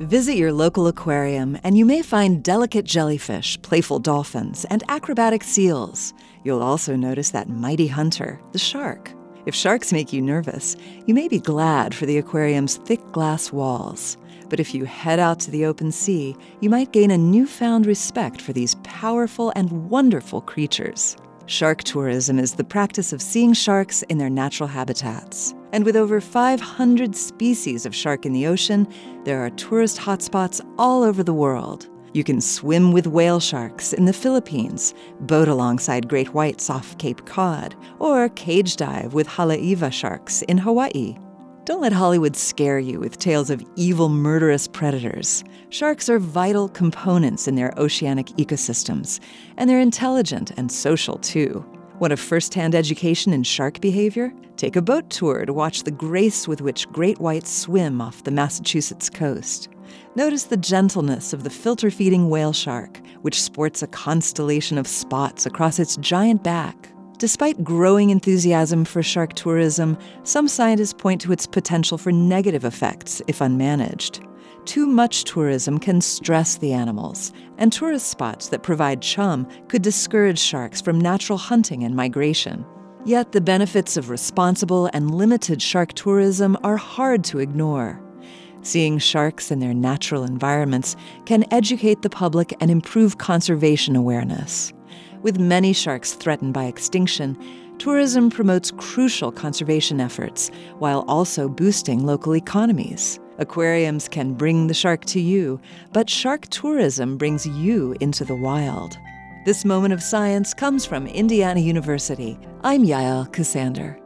Visit your local aquarium and you may find delicate jellyfish, playful dolphins, and acrobatic seals. You'll also notice that mighty hunter, the shark. If sharks make you nervous, you may be glad for the aquarium's thick glass walls. But if you head out to the open sea, you might gain a newfound respect for these powerful and wonderful creatures. Shark tourism is the practice of seeing sharks in their natural habitats. And with over 500 species of shark in the ocean, there are tourist hotspots all over the world. You can swim with whale sharks in the Philippines, boat alongside great whites off Cape Cod, or cage dive with haleiwa sharks in Hawaii. Don't let Hollywood scare you with tales of evil, murderous predators. Sharks are vital components in their oceanic ecosystems, and they're intelligent and social too. Want a first hand education in shark behavior? Take a boat tour to watch the grace with which great whites swim off the Massachusetts coast. Notice the gentleness of the filter feeding whale shark, which sports a constellation of spots across its giant back. Despite growing enthusiasm for shark tourism, some scientists point to its potential for negative effects if unmanaged. Too much tourism can stress the animals, and tourist spots that provide chum could discourage sharks from natural hunting and migration. Yet the benefits of responsible and limited shark tourism are hard to ignore. Seeing sharks in their natural environments can educate the public and improve conservation awareness. With many sharks threatened by extinction, tourism promotes crucial conservation efforts while also boosting local economies. Aquariums can bring the shark to you, but shark tourism brings you into the wild. This moment of science comes from Indiana University. I'm Yael Ksander.